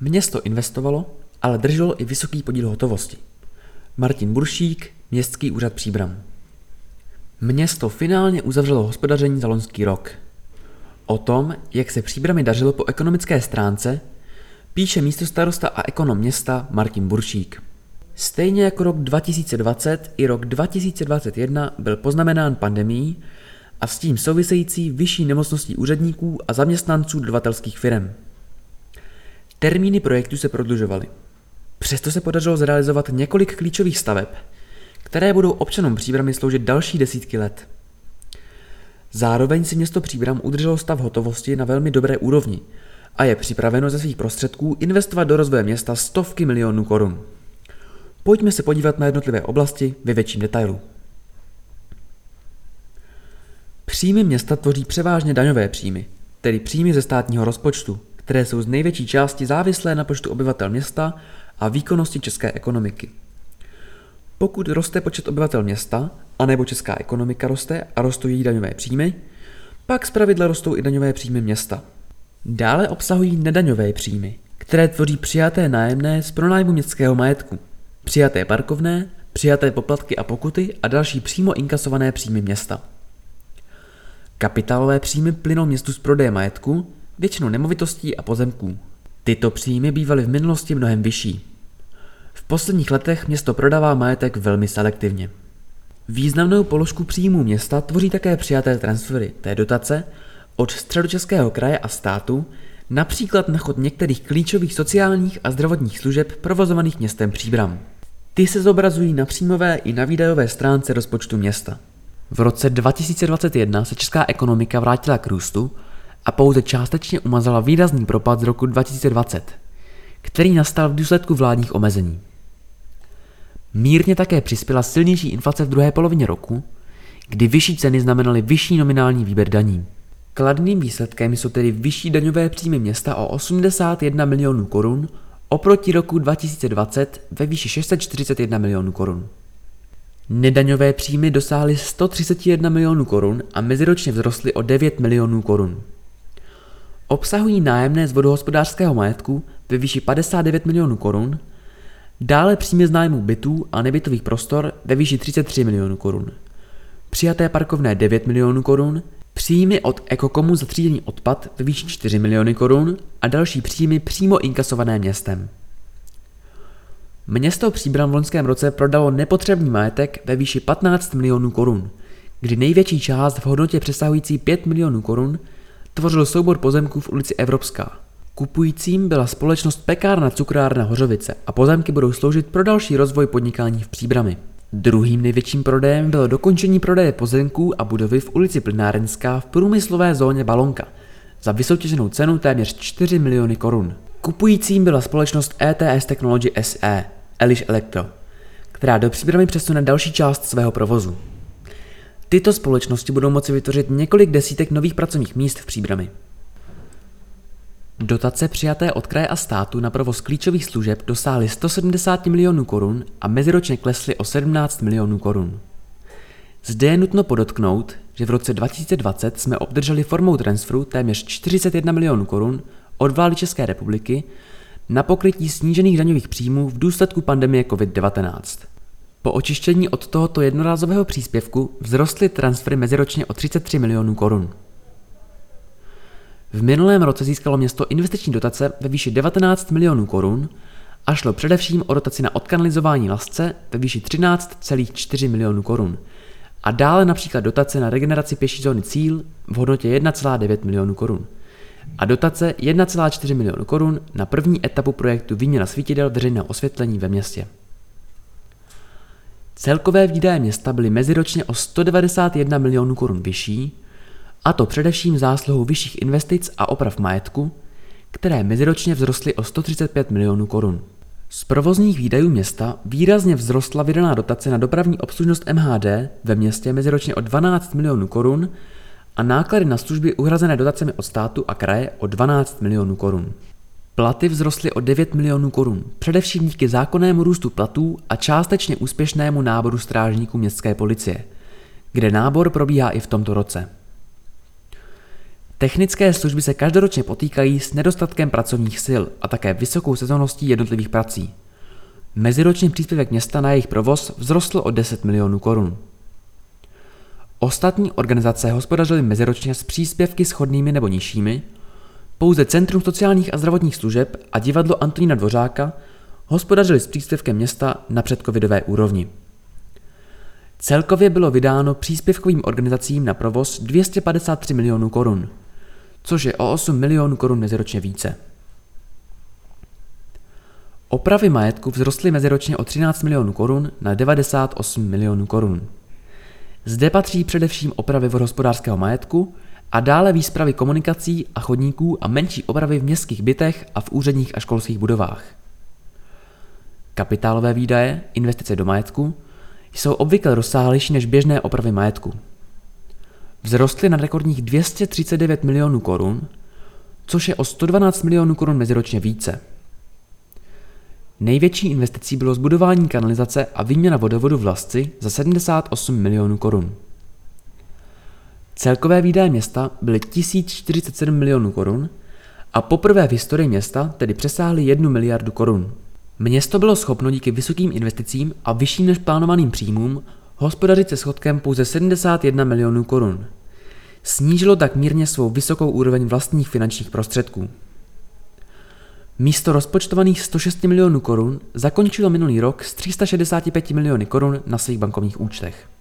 Město investovalo, ale drželo i vysoký podíl hotovosti. Martin Buršík, Městský úřad Příbram. Město finálně uzavřelo hospodaření za loňský rok. O tom, jak se Příbrami dařilo po ekonomické stránce, píše místo starosta a ekonom města Martin Buršík. Stejně jako rok 2020 i rok 2021 byl poznamenán pandemí a s tím související vyšší nemocností úředníků a zaměstnanců dodavatelských firm. Termíny projektu se prodlužovaly. Přesto se podařilo zrealizovat několik klíčových staveb, které budou občanům Příbramy sloužit další desítky let. Zároveň si město Příbram udrželo stav hotovosti na velmi dobré úrovni a je připraveno ze svých prostředků investovat do rozvoje města stovky milionů korun. Pojďme se podívat na jednotlivé oblasti ve větším detailu. Příjmy města tvoří převážně daňové příjmy, tedy příjmy ze státního rozpočtu, které jsou z největší části závislé na počtu obyvatel města a výkonnosti české ekonomiky. Pokud roste počet obyvatel města, anebo česká ekonomika roste a rostou její daňové příjmy, pak zpravidla rostou i daňové příjmy města. Dále obsahují nedaňové příjmy, které tvoří přijaté nájemné z pronájmu městského majetku, přijaté parkovné, přijaté poplatky a pokuty a další přímo inkasované příjmy města. Kapitálové příjmy plynou městu z prodeje majetku, většinou nemovitostí a pozemků. Tyto příjmy bývaly v minulosti mnohem vyšší. V posledních letech město prodává majetek velmi selektivně. Významnou položku příjmů města tvoří také přijaté transfery, té dotace, od středočeského kraje a státu, například na chod některých klíčových sociálních a zdravotních služeb provozovaných městem Příbram. Ty se zobrazují na příjmové i na výdajové stránce rozpočtu města. V roce 2021 se česká ekonomika vrátila k růstu a pouze částečně umazala výrazný propad z roku 2020, který nastal v důsledku vládních omezení. Mírně také přispěla silnější inflace v druhé polovině roku, kdy vyšší ceny znamenaly vyšší nominální výběr daní. Kladným výsledkem jsou tedy vyšší daňové příjmy města o 81 milionů korun oproti roku 2020 ve výši 641 milionů korun. Nedaňové příjmy dosáhly 131 milionů korun a meziročně vzrostly o 9 milionů korun. Obsahují nájemné z vodohospodářského majetku ve výši 59 milionů korun, dále příjmy z nájmu bytů a nebytových prostor ve výši 33 milionů korun. Přijaté parkovné 9 milionů korun, příjmy od Ekokomu za tříděný odpad ve výši 4 miliony korun a další příjmy přímo inkasované městem. Město Příbram v loňském roce prodalo nepotřebný majetek ve výši 15 milionů korun, kdy největší část v hodnotě přesahující 5 milionů korun tvořil soubor pozemků v ulici Evropská. Kupujícím byla společnost Pekárna Cukrárna Hořovice a pozemky budou sloužit pro další rozvoj podnikání v Příbrami. Druhým největším prodejem bylo dokončení prodeje pozemků a budovy v ulici Plynárenská v průmyslové zóně Balonka za vysoutěženou cenu téměř 4 miliony korun. Kupujícím byla společnost ETS Technology SE, Elish Electro, která do Příbramy přesune další část svého provozu. Tyto společnosti budou moci vytvořit několik desítek nových pracovních míst v Příbrami. Dotace přijaté od kraje a státu na provoz klíčových služeb dosáhly 170 milionů korun a meziročně klesly o 17 milionů korun. Zde je nutno podotknout, že v roce 2020 jsme obdrželi formou transferu téměř 41 milionů korun od vlády České republiky na pokrytí snížených daňových příjmů v důsledku pandemie COVID-19. Po očištění od tohoto jednorázového příspěvku vzrostly transfery meziročně o 33 milionů korun. V minulém roce získalo město investiční dotace ve výši 19 milionů korun a šlo především o dotaci na odkanalizování lasce ve výši 13,4 milionů korun a dále například dotace na regeneraci pěší zóny cíl v hodnotě 1,9 milionů korun a dotace 1,4 milionu korun na první etapu projektu výměna svítidel veřejného osvětlení ve městě. Celkové výdaje města byly meziročně o 191 milionů korun vyšší, a to především zásluhou vyšších investic a oprav majetku, které meziročně vzrostly o 135 milionů korun. Z provozních výdajů města výrazně vzrostla vydaná dotace na dopravní obslužnost MHD ve městě meziročně o 12 milionů korun a náklady na služby uhrazené dotacemi od státu a kraje o 12 milionů korun. Platy vzrostly o 9 milionů korun, především díky zákonnému růstu platů a částečně úspěšnému náboru strážníků městské policie, kde nábor probíhá i v tomto roce. Technické služby se každoročně potýkají s nedostatkem pracovních sil a také vysokou sezónností jednotlivých prací. Meziroční příspěvek města na jejich provoz vzrostl o 10 milionů korun. Ostatní organizace hospodařily meziročně s příspěvky schodnými nebo nižšími, pouze Centrum sociálních a zdravotních služeb a divadlo Antonína Dvořáka hospodařili s příspěvkem města na předcovidové úrovni. Celkově bylo vydáno příspěvkovým organizacím na provoz 253 milionů korun, což je o 8 milionů korun meziročně více. Opravy majetku vzrostly meziročně o 13 milionů korun na 98 milionů korun. Zde patří především opravy vodohospodářského majetku a dále výspravy komunikací a chodníků a menší opravy v městských bytech a v úředních a školských budovách. Kapitálové výdaje, investice do majetku, jsou obvykle rozsáhlejší než běžné opravy majetku. Vzrostly na rekordních 239 milionů korun, což je o 112 milionů korun meziročně více. Největší investicí bylo zbudování kanalizace a výměna vodovodu v Lasci za 78 milionů korun. Celkové výdaje města byly 1047 milionů korun a poprvé v historii města tedy přesáhly 1 miliardu korun. Město bylo schopno díky vysokým investicím a vyšším než plánovaným příjmům hospodařit se schodkem pouze 71 milionů korun. Snížilo tak mírně svou vysokou úroveň vlastních finančních prostředků. Místo rozpočtovaných 106 milionů korun zakončilo minulý rok s 365 miliony korun na svých bankovních účtech.